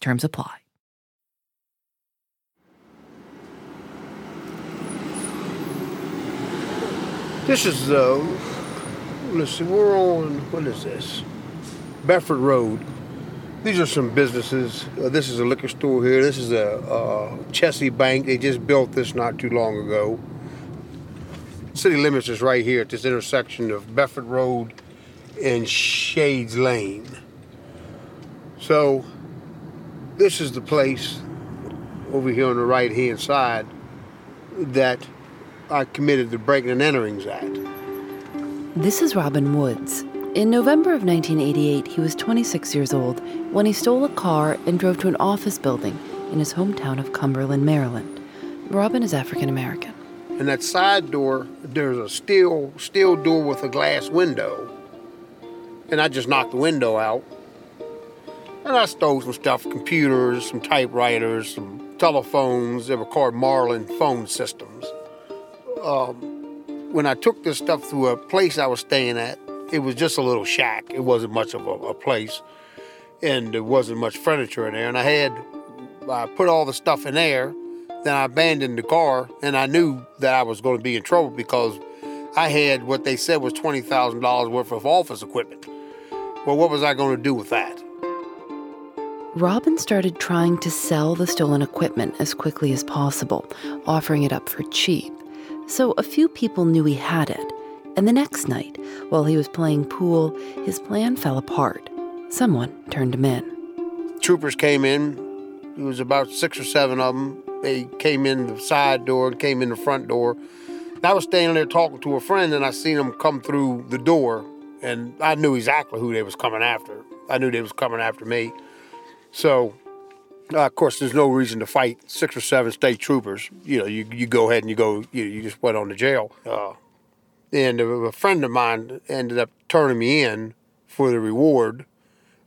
Terms apply. This is, uh, let's see, we're on, what is this? Bedford Road. These are some businesses. Uh, this is a liquor store here. This is a uh, Chessie Bank. They just built this not too long ago. City limits is right here at this intersection of Bedford Road and Shades Lane. So this is the place over here on the right hand side that I committed the breaking and enterings at. This is Robin Woods. In November of 1988, he was 26 years old when he stole a car and drove to an office building in his hometown of Cumberland, Maryland. Robin is African American. And that side door, there's a steel steel door with a glass window. And I just knocked the window out. And I stole some stuff, computers, some typewriters, some telephones. They were called Merlin phone systems. Um, when I took this stuff to a place I was staying at, it was just a little shack. It wasn't much of a, a place, and there wasn't much furniture in there. And I had, I put all the stuff in there. Then I abandoned the car, and I knew that I was going to be in trouble because I had what they said was twenty thousand dollars worth of office equipment. Well, what was I going to do with that? Robin started trying to sell the stolen equipment as quickly as possible, offering it up for cheap. So a few people knew he had it. And the next night, while he was playing pool, his plan fell apart. Someone turned him in. Troopers came in. It was about six or seven of them. They came in the side door and came in the front door. I was standing there talking to a friend, and I seen them come through the door, and I knew exactly who they was coming after. I knew they was coming after me. So, uh, of course, there's no reason to fight six or seven state troopers. You know, you, you go ahead and you go, you, you just went on to jail. Uh, and a friend of mine ended up turning me in for the reward.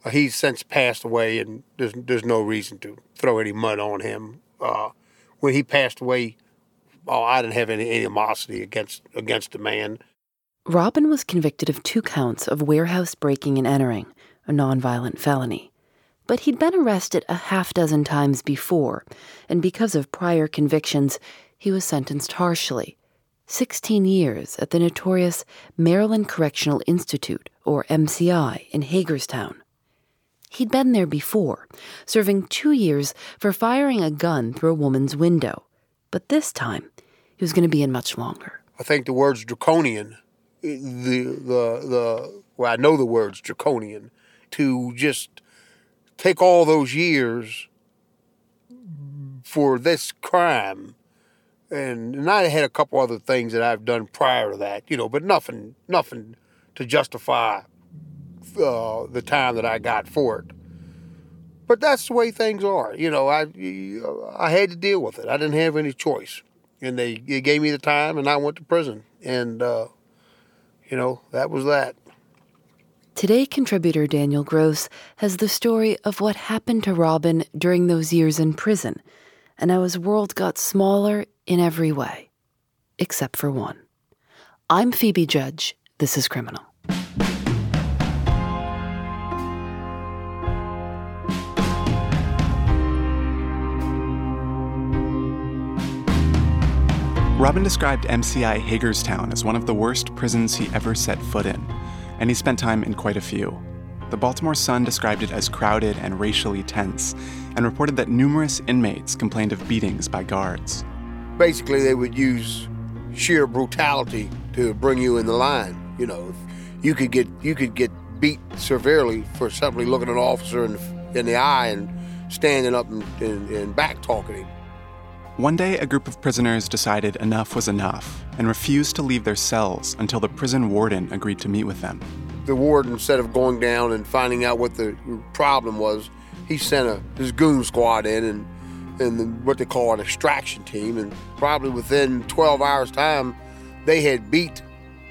Uh, he's since passed away, and there's there's no reason to throw any mud on him. Uh, when he passed away, oh, I didn't have any animosity against against the man. Robin was convicted of two counts of warehouse breaking and entering, a nonviolent felony but he'd been arrested a half dozen times before, and because of prior convictions, he was sentenced harshly 16 years at the notorious Maryland Correctional Institute, or MCI, in Hagerstown. He'd been there before, serving two years for firing a gun through a woman's window, but this time he was going to be in much longer. I think the word's draconian. The the the well, I know the word's draconian to just take all those years for this crime. And, and I had a couple other things that I've done prior to that, you know, but nothing, nothing to justify uh, the time that I got for it. But that's the way things are, you know. I I had to deal with it. I didn't have any choice, and they, they gave me the time, and I went to prison, and uh, you know that was that. Today, contributor Daniel Gross has the story of what happened to Robin during those years in prison and how his world got smaller in every way, except for one. I'm Phoebe Judge. This is Criminal. Robin described MCI Hagerstown as one of the worst prisons he ever set foot in and he spent time in quite a few. The Baltimore Sun described it as crowded and racially tense, and reported that numerous inmates complained of beatings by guards. Basically, they would use sheer brutality to bring you in the line. You know, you could get you could get beat severely for simply looking an officer in, in the eye and standing up and, and, and back talking him. One day, a group of prisoners decided enough was enough and refused to leave their cells until the prison warden agreed to meet with them. The warden, instead of going down and finding out what the problem was, he sent a, his goon squad in and, and the, what they call an extraction team. And probably within 12 hours' time, they had beat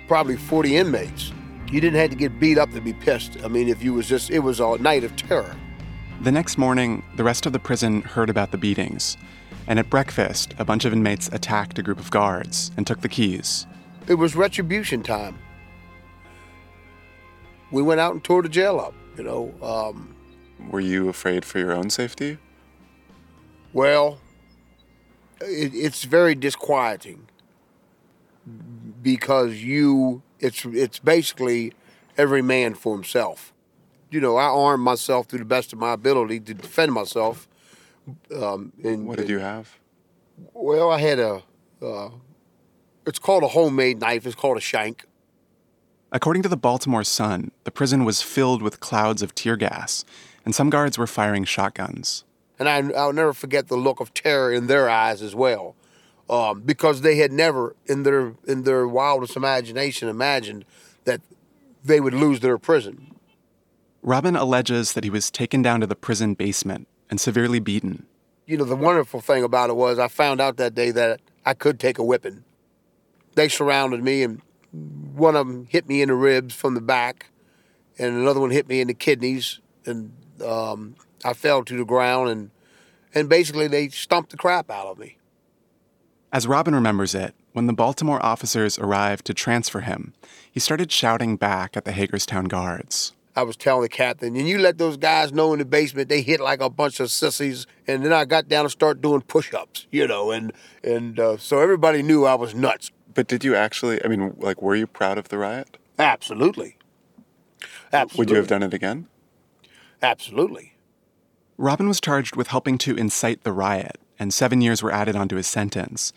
probably 40 inmates. You didn't have to get beat up to be pissed. I mean, if you was just, it was a night of terror. The next morning, the rest of the prison heard about the beatings. And at breakfast, a bunch of inmates attacked a group of guards and took the keys. It was retribution time. We went out and tore the jail up, you know. Um, Were you afraid for your own safety? Well, it, it's very disquieting because you it's it's basically every man for himself. You know, I armed myself to the best of my ability to defend myself. Um, and, what did you have? Well, I had a. Uh, it's called a homemade knife. It's called a shank. According to the Baltimore Sun, the prison was filled with clouds of tear gas, and some guards were firing shotguns. And I, will never forget the look of terror in their eyes as well um, because they had never, in their in their wildest imagination, imagined that they would lose their prison. Robin alleges that he was taken down to the prison basement and severely beaten. You know, the wonderful thing about it was I found out that day that I could take a whipping. They surrounded me, and one of them hit me in the ribs from the back, and another one hit me in the kidneys, and um, I fell to the ground, and and basically they stumped the crap out of me. As Robin remembers it, when the Baltimore officers arrived to transfer him, he started shouting back at the Hagerstown guards. I was telling the captain, and you let those guys know in the basement they hit like a bunch of sissies. And then I got down and started doing push-ups, you know, and and uh, so everybody knew I was nuts. But did you actually? I mean, like, were you proud of the riot? Absolutely. Absolutely. Would you have done it again? Absolutely. Robin was charged with helping to incite the riot, and seven years were added onto his sentence.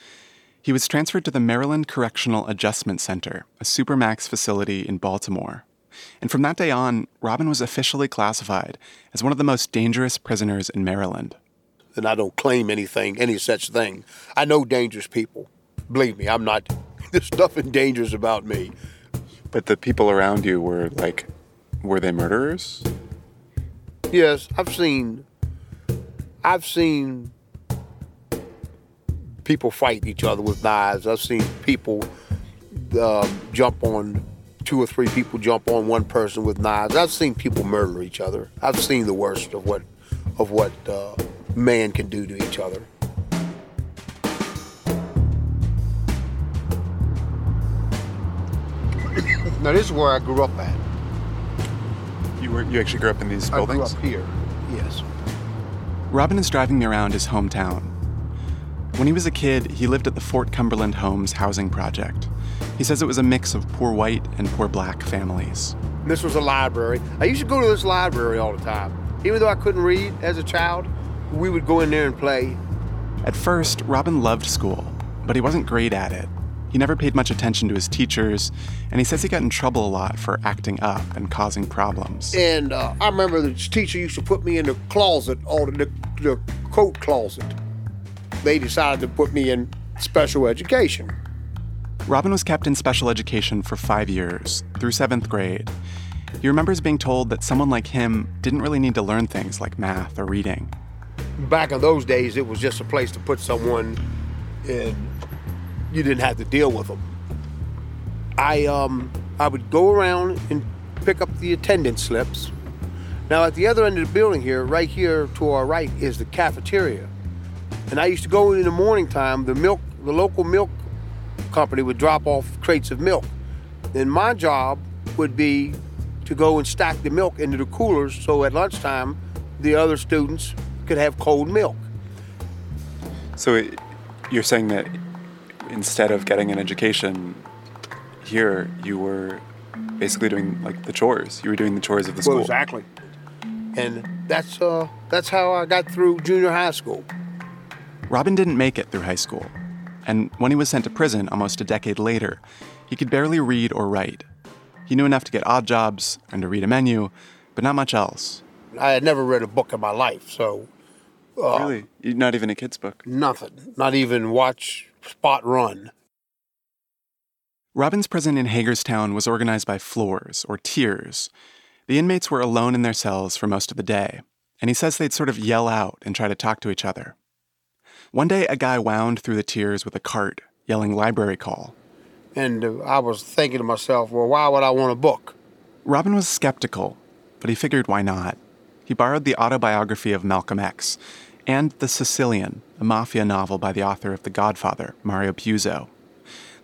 He was transferred to the Maryland Correctional Adjustment Center, a supermax facility in Baltimore. And from that day on, Robin was officially classified as one of the most dangerous prisoners in Maryland. And I don't claim anything, any such thing. I know dangerous people. Believe me, I'm not. There's nothing dangerous about me. But the people around you were like, were they murderers? Yes, I've seen. I've seen people fight each other with knives. I've seen people um, jump on two or three people jump on one person with knives. I've seen people murder each other. I've seen the worst of what of what uh, man can do to each other. now this is where I grew up at. You were you actually grew up in these buildings? I grew up here. Yes. Robin is driving me around his hometown, when he was a kid, he lived at the Fort Cumberland Homes housing project. He says it was a mix of poor white and poor black families. This was a library. I used to go to this library all the time. Even though I couldn't read as a child, we would go in there and play. At first, Robin loved school, but he wasn't great at it. He never paid much attention to his teachers, and he says he got in trouble a lot for acting up and causing problems. And uh, I remember the teacher used to put me in the closet, or the, the coat closet they decided to put me in special education. Robin was kept in special education for five years, through seventh grade. He remembers being told that someone like him didn't really need to learn things like math or reading. Back in those days, it was just a place to put someone and you didn't have to deal with them. I, um, I would go around and pick up the attendance slips. Now, at the other end of the building here, right here to our right, is the cafeteria. And I used to go in the morning time, the milk, the local milk company would drop off crates of milk. And my job would be to go and stack the milk into the coolers so at lunchtime the other students could have cold milk. So you're saying that instead of getting an education here, you were basically doing like the chores. You were doing the chores of the school. Well, exactly. And that's uh, that's how I got through junior high school. Robin didn't make it through high school, and when he was sent to prison almost a decade later, he could barely read or write. He knew enough to get odd jobs and to read a menu, but not much else. I had never read a book in my life, so uh, really, not even a kid's book. Nothing. Not even watch Spot Run. Robin's prison in Hagerstown was organized by floors or tiers. The inmates were alone in their cells for most of the day, and he says they'd sort of yell out and try to talk to each other. One day, a guy wound through the tiers with a cart, yelling library call. And uh, I was thinking to myself, well, why would I want a book? Robin was skeptical, but he figured why not. He borrowed the autobiography of Malcolm X and The Sicilian, a mafia novel by the author of The Godfather, Mario Puzo.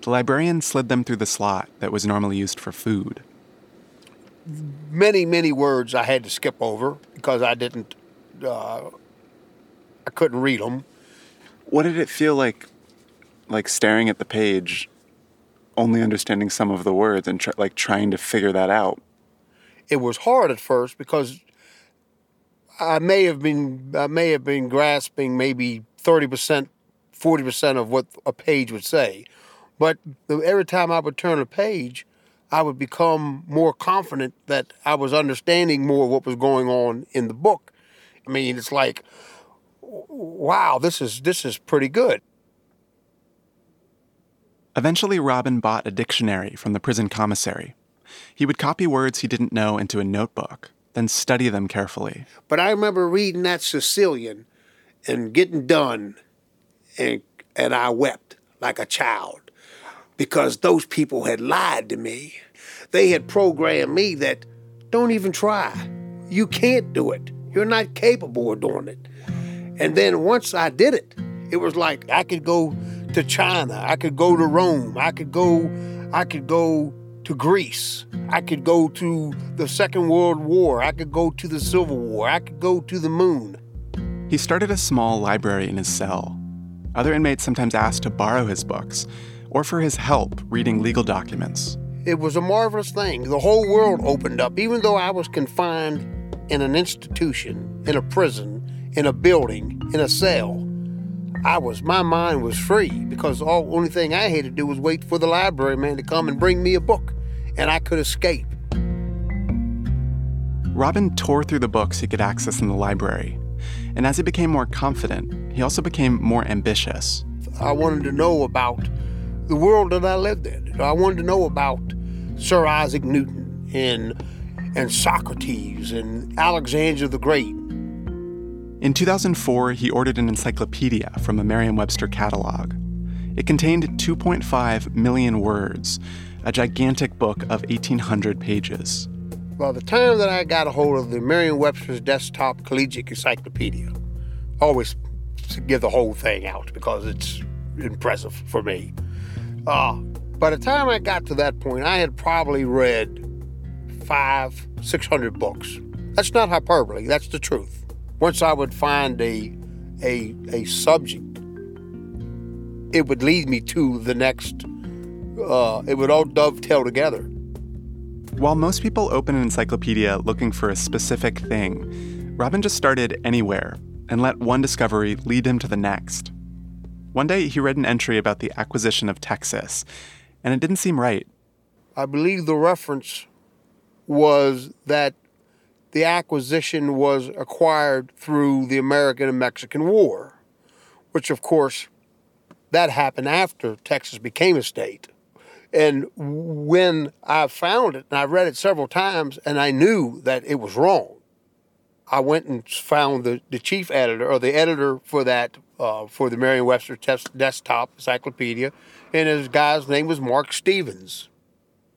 The librarian slid them through the slot that was normally used for food many, many words I had to skip over because I didn't, uh, I couldn't read them. What did it feel like, like staring at the page, only understanding some of the words and tr- like trying to figure that out? It was hard at first because I may have been, I may have been grasping maybe thirty percent, forty percent of what a page would say, but every time I would turn a page, I would become more confident that I was understanding more of what was going on in the book. I mean, it's like, wow, this is this is pretty good. Eventually, Robin bought a dictionary from the prison commissary. He would copy words he didn't know into a notebook, then study them carefully. But I remember reading that Sicilian and getting done, and and I wept like a child because those people had lied to me. They had programmed me that don't even try. You can't do it. You're not capable of doing it. And then once I did it, it was like I could go to China, I could go to Rome, I could go I could go to Greece. I could go to the Second World War. I could go to the Civil War. I could go to the moon. He started a small library in his cell. Other inmates sometimes asked to borrow his books, or for his help reading legal documents. It was a marvelous thing. The whole world opened up, even though I was confined in an institution, in a prison, in a building, in a cell. I was my mind was free because all only thing I had to do was wait for the library man to come and bring me a book, and I could escape. Robin tore through the books he could access in the library, and as he became more confident, he also became more ambitious. I wanted to know about the world that I lived in. I wanted to know about Sir Isaac Newton and and Socrates and Alexander the Great. In 2004, he ordered an encyclopedia from a Merriam-Webster catalog. It contained 2.5 million words, a gigantic book of 1,800 pages. By the time that I got a hold of the Merriam-Webster's desktop collegiate encyclopedia, I always give the whole thing out because it's impressive for me. Uh, by the time I got to that point, I had probably read five, six hundred books. That's not hyperbole. That's the truth. Once I would find a a a subject, it would lead me to the next. Uh, it would all dovetail together. While most people open an encyclopedia looking for a specific thing, Robin just started anywhere and let one discovery lead him to the next. One day, he read an entry about the acquisition of Texas, and it didn't seem right. I believe the reference was that the acquisition was acquired through the American and Mexican War, which, of course, that happened after Texas became a state. And when I found it, and I read it several times, and I knew that it was wrong, I went and found the, the chief editor or the editor for that uh, for the Merriam-Webster desktop encyclopedia, and his guy's name was Mark Stevens.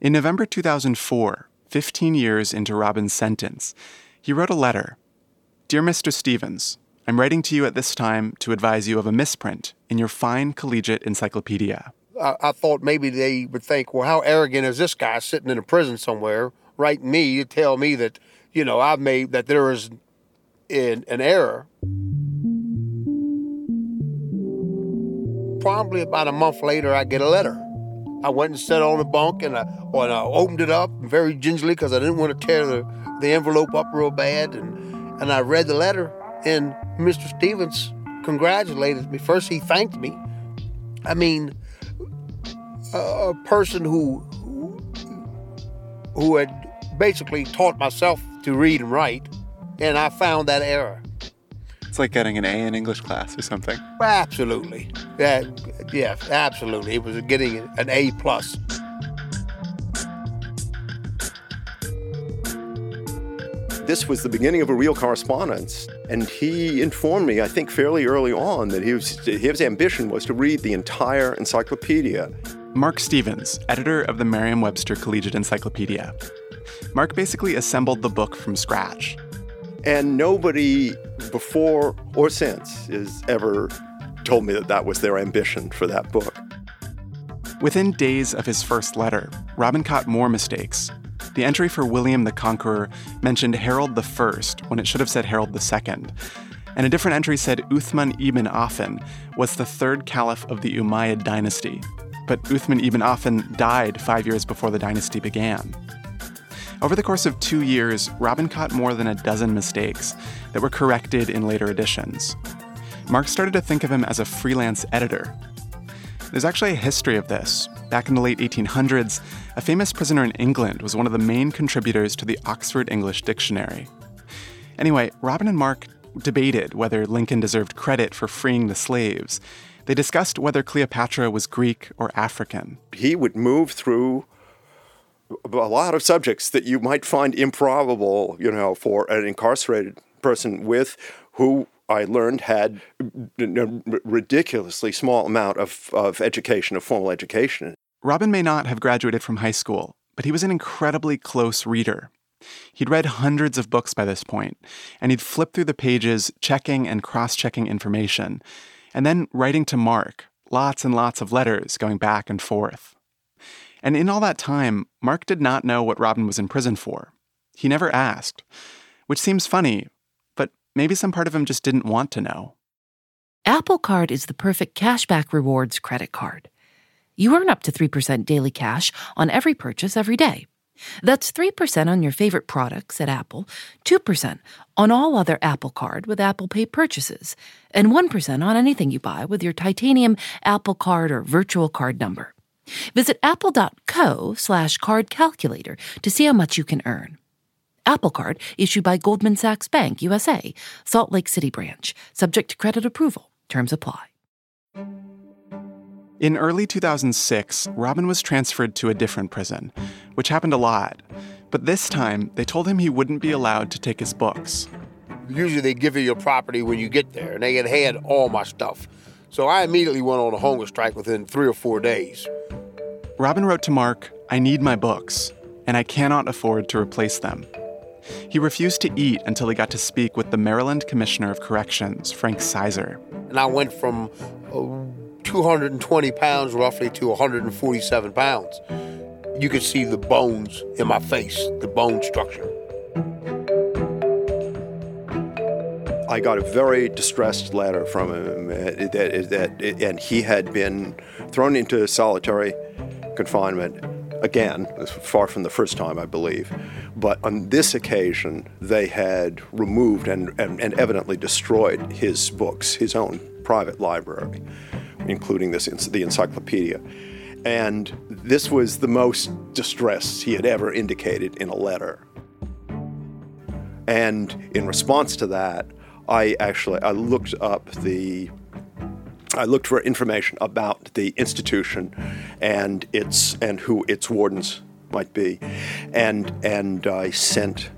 In November 2004, 15 years into Robin's sentence, he wrote a letter. Dear Mr. Stevens, I'm writing to you at this time to advise you of a misprint in your fine collegiate encyclopedia. I, I thought maybe they would think, well, how arrogant is this guy sitting in a prison somewhere writing me to tell me that, you know, I've made that there is an, an error Probably about a month later, I get a letter. I went and sat on the bunk and I, and I opened it up very gingerly because I didn't want to tear the, the envelope up real bad. And, and I read the letter, and Mr. Stevens congratulated me. First, he thanked me. I mean, a, a person who who had basically taught myself to read and write, and I found that error. It's like getting an A in English class or something. Absolutely. Yeah, yeah, absolutely. It was getting an A plus. This was the beginning of a real correspondence. And he informed me, I think fairly early on, that he was, his ambition was to read the entire encyclopedia. Mark Stevens, editor of the Merriam Webster Collegiate Encyclopedia. Mark basically assembled the book from scratch. And nobody before or since has ever told me that that was their ambition for that book. Within days of his first letter, Robin caught more mistakes. The entry for William the Conqueror mentioned Harold I when it should have said Harold II. And a different entry said Uthman ibn Affan was the third caliph of the Umayyad dynasty. But Uthman ibn Affan died five years before the dynasty began. Over the course of two years, Robin caught more than a dozen mistakes that were corrected in later editions. Mark started to think of him as a freelance editor. There's actually a history of this. Back in the late 1800s, a famous prisoner in England was one of the main contributors to the Oxford English Dictionary. Anyway, Robin and Mark debated whether Lincoln deserved credit for freeing the slaves. They discussed whether Cleopatra was Greek or African. He would move through a lot of subjects that you might find improbable, you know, for an incarcerated person with who I learned had a ridiculously small amount of, of education, of formal education. Robin may not have graduated from high school, but he was an incredibly close reader. He'd read hundreds of books by this point, and he'd flip through the pages, checking and cross checking information, and then writing to Mark, lots and lots of letters going back and forth. And in all that time, Mark did not know what Robin was in prison for. He never asked, which seems funny, but maybe some part of him just didn't want to know. Apple Card is the perfect cashback rewards credit card. You earn up to 3% daily cash on every purchase every day. That's 3% on your favorite products at Apple, 2% on all other Apple Card with Apple Pay purchases, and 1% on anything you buy with your titanium Apple Card or virtual card number. Visit apple.co slash card calculator to see how much you can earn. Apple Card issued by Goldman Sachs Bank USA, Salt Lake City branch, subject to credit approval. Terms apply. In early 2006, Robin was transferred to a different prison, which happened a lot. But this time, they told him he wouldn't be allowed to take his books. Usually they give you your property when you get there, and they had had all my stuff. So I immediately went on a hunger strike within three or four days. Robin wrote to Mark, I need my books, and I cannot afford to replace them. He refused to eat until he got to speak with the Maryland Commissioner of Corrections, Frank Sizer. And I went from uh, 220 pounds roughly to 147 pounds. You could see the bones in my face, the bone structure. I got a very distressed letter from him uh, that, that, and he had been thrown into solitary confinement again, far from the first time, I believe. But on this occasion, they had removed and, and, and evidently destroyed his books, his own private library, including this, the encyclopedia. And this was the most distress he had ever indicated in a letter. And in response to that, I actually I looked up the I looked for information about the institution and its and who its wardens might be, and and I sent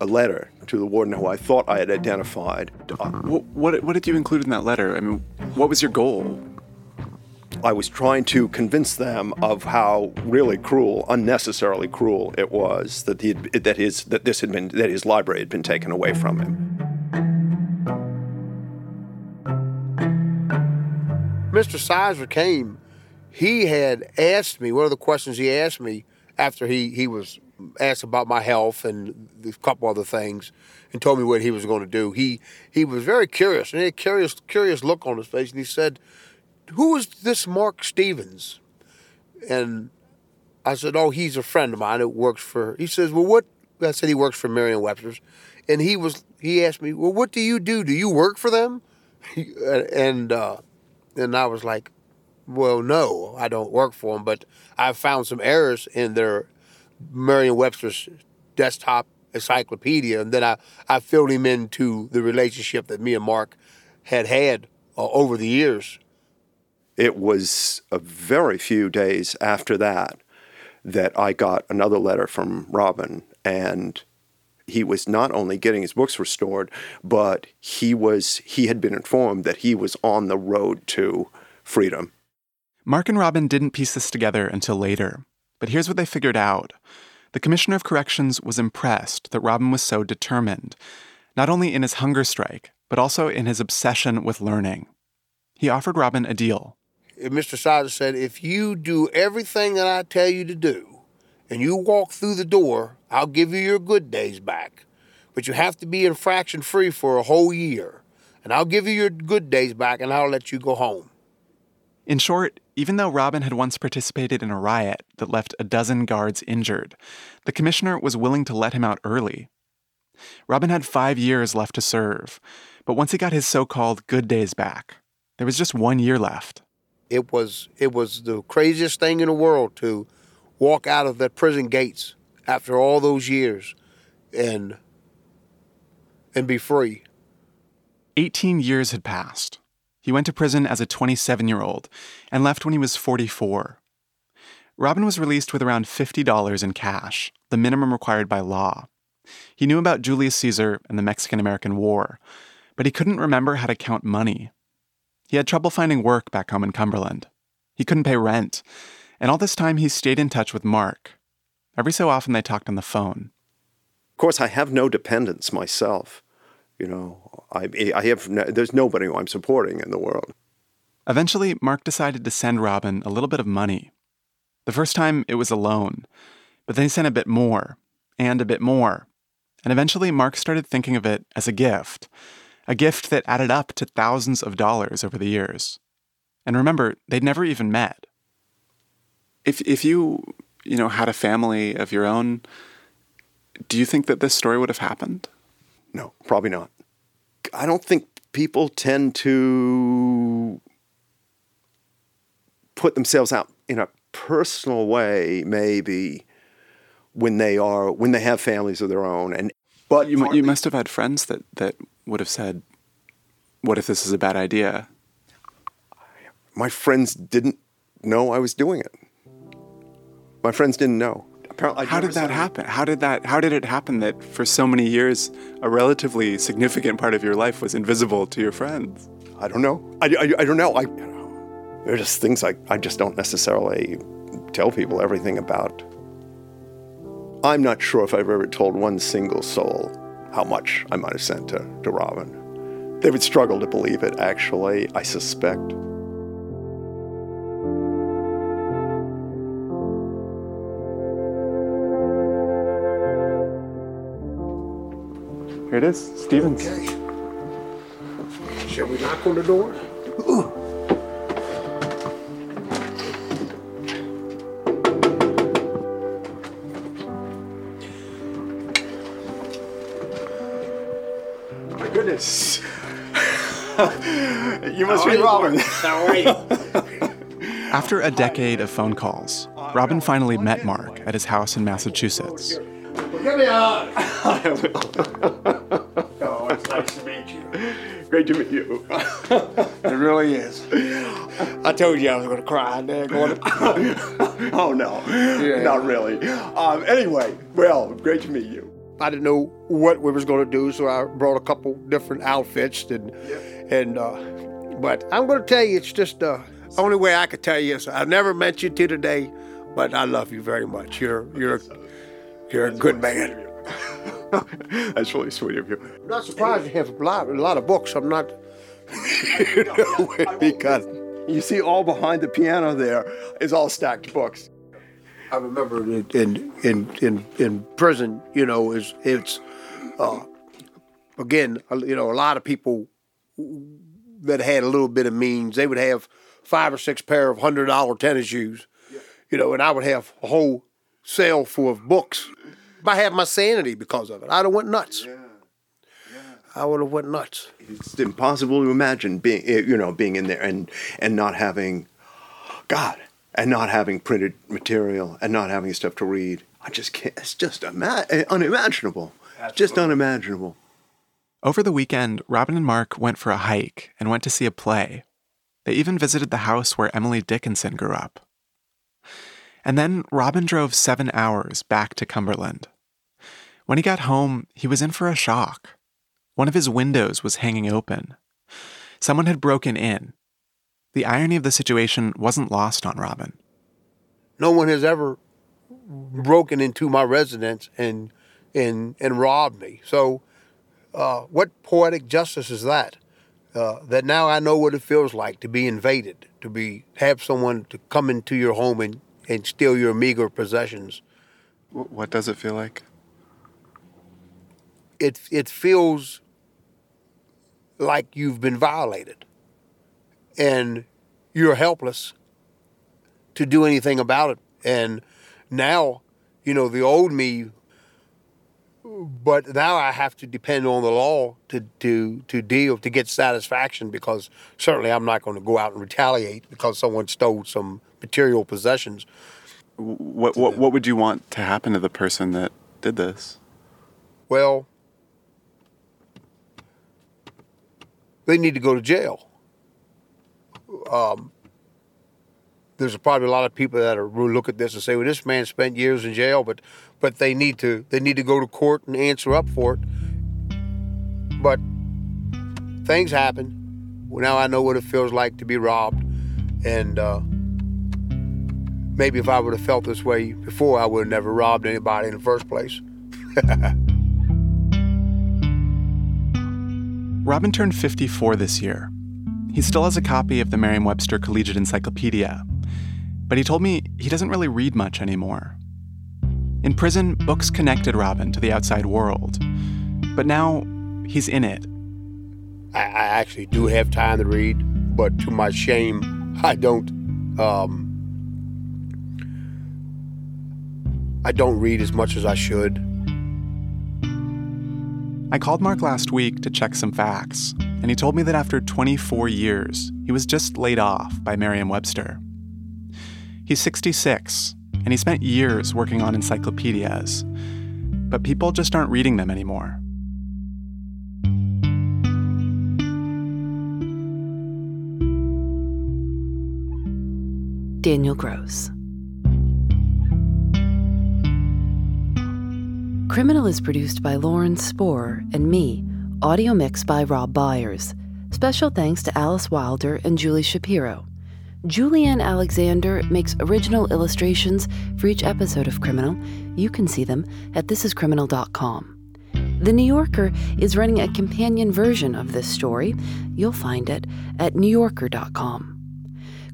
a letter to the warden who I thought I had identified. Uh, what, what, what did you include in that letter? I mean, what was your goal? I was trying to convince them of how really cruel, unnecessarily cruel it was that he that his that this had been that his library had been taken away from him. Mr. Sizer came, he had asked me, one of the questions he asked me after he, he was asked about my health and a couple other things and told me what he was going to do. He he was very curious and he had a curious curious look on his face and he said, who is this Mark Stevens? And I said, oh, he's a friend of mine that works for. He says, well, what? I said he works for Merriam-Webster's, and he was. He asked me, well, what do you do? Do you work for them? and uh, and I was like, well, no, I don't work for them, but I found some errors in their Merriam-Webster's desktop encyclopedia, and then I, I filled him into the relationship that me and Mark had had uh, over the years. It was a very few days after that that I got another letter from Robin, and he was not only getting his books restored, but he was he had been informed that he was on the road to freedom. Mark and Robin didn't piece this together until later, but here's what they figured out. The Commissioner of Corrections was impressed that Robin was so determined, not only in his hunger strike, but also in his obsession with learning. He offered Robin a deal. Mr. Sizer said, if you do everything that I tell you to do, and you walk through the door, I'll give you your good days back. But you have to be infraction free for a whole year. And I'll give you your good days back and I'll let you go home. In short, even though Robin had once participated in a riot that left a dozen guards injured, the commissioner was willing to let him out early. Robin had five years left to serve, but once he got his so called good days back, there was just one year left. It was it was the craziest thing in the world to walk out of the prison gates after all those years and and be free. 18 years had passed. He went to prison as a 27 year old and left when he was 44. Robin was released with around $50 in cash, the minimum required by law. He knew about Julius Caesar and the Mexican American War, but he couldn't remember how to count money. He had trouble finding work back home in Cumberland. He couldn't pay rent, and all this time he stayed in touch with Mark. Every so often they talked on the phone. Of course, I have no dependents myself. You know, I, I have no, there's nobody who I'm supporting in the world. Eventually, Mark decided to send Robin a little bit of money. The first time it was a loan, but then he sent a bit more, and a bit more. And eventually, Mark started thinking of it as a gift, a gift that added up to thousands of dollars over the years. And remember, they'd never even met. If, if you, you know, had a family of your own, do you think that this story would have happened? No, probably not. I don't think people tend to put themselves out in a personal way, maybe when they are when they have families of their own. And but you, you must have had friends that that would have said, "What if this is a bad idea?" My friends didn't know I was doing it. My friends didn't know apparently. How did that happen? How did that? How did it happen that for so many years, a relatively significant part of your life was invisible to your friends? I don't know. I, I, I don't know. I, you know, there are just things I, I just don't necessarily tell people everything about. I'm not sure if I've ever told one single soul how much I might have sent to, to Robin. They would struggle to believe it, actually, I suspect. Here it is, Stevens. Okay. Shall we knock on the door? Ooh. My goodness. you must be Robin. How are you? After a decade of phone calls, Robin finally met Mark at his house in Massachusetts. Well, give me a hug. Great to meet you. it really is. I told you I was going to cry. Going oh, no. Yeah. Not really. Um, anyway, well, great to meet you. I didn't know what we was going to do, so I brought a couple different outfits. And, and uh, But I'm going to tell you, it's just the uh, only way I could tell you is I've never met you till today, but I love you very much. You're, you're, you're a good man. That's really sweet of you. I'm not surprised you have a lot, a lot of books. I'm not, you know, because you see all behind the piano there is all stacked books. I remember in in in in prison, you know, is it's uh, again, you know, a lot of people that had a little bit of means, they would have five or six pair of hundred dollar tennis shoes, you know, and I would have a whole sale full of books. I have my sanity because of it. I'd have went nuts. Yeah. yeah. I would have went nuts. It's impossible to imagine being, eh, you know, being in there and and not having, God, and not having printed material and not having stuff to read. I just can't. It's just ima- eh, unimaginable. Just unimaginable. Over the weekend, Robin and Mark went for a hike and went to see a play. They even visited the house where Emily Dickinson grew up. And then Robin drove seven hours back to Cumberland. When he got home, he was in for a shock. One of his windows was hanging open. Someone had broken in. The irony of the situation wasn't lost on Robin. No one has ever broken into my residence and and and robbed me. So, uh, what poetic justice is that? Uh, that now I know what it feels like to be invaded, to be have someone to come into your home and, and steal your meager possessions. What does it feel like? It it feels like you've been violated, and you're helpless to do anything about it. And now, you know, the old me but now I have to depend on the law to, to, to deal to get satisfaction because certainly I'm not going to go out and retaliate because someone stole some material possessions. What what what would you want to happen to the person that did this? Well, they need to go to jail. Um, there's probably a lot of people that are will look at this and say, "Well, this man spent years in jail," but but they need to they need to go to court and answer up for it. But things happen. Well, Now I know what it feels like to be robbed, and uh, maybe if I would have felt this way before, I would have never robbed anybody in the first place. Robin turned 54 this year. He still has a copy of the Merriam Webster Collegiate Encyclopedia, but he told me he doesn't really read much anymore. In prison, books connected Robin to the outside world, but now he's in it. I, I actually do have time to read, but to my shame, I don't. Um, I don't read as much as I should. I called Mark last week to check some facts, and he told me that after 24 years, he was just laid off by Merriam Webster. He's 66, and he spent years working on encyclopedias, but people just aren't reading them anymore. Daniel Gross. Criminal is produced by Lauren Spohr and me, audio mixed by Rob Byers. Special thanks to Alice Wilder and Julie Shapiro. Julienne Alexander makes original illustrations for each episode of Criminal. You can see them at thisiscriminal.com. The New Yorker is running a companion version of this story. You'll find it at newyorker.com.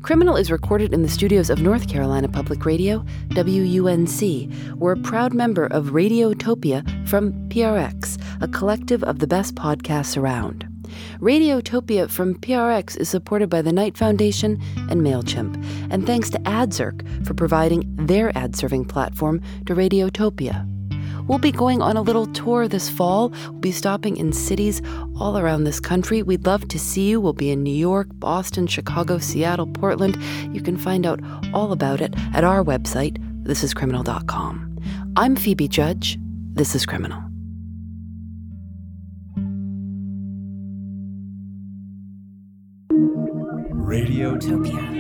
Criminal is recorded in the studios of North Carolina Public Radio, WUNC. We're a proud member of Radiotopia from PRX, a collective of the best podcasts around. Radiotopia from PRX is supported by the Knight Foundation and MailChimp, and thanks to AdZerk for providing their ad serving platform to Radiotopia. We'll be going on a little tour this fall. We'll be stopping in cities all around this country. We'd love to see you. We'll be in New York, Boston, Chicago, Seattle, Portland. You can find out all about it at our website, thisiscriminal.com. I'm Phoebe Judge. This is Criminal. Radiotopia.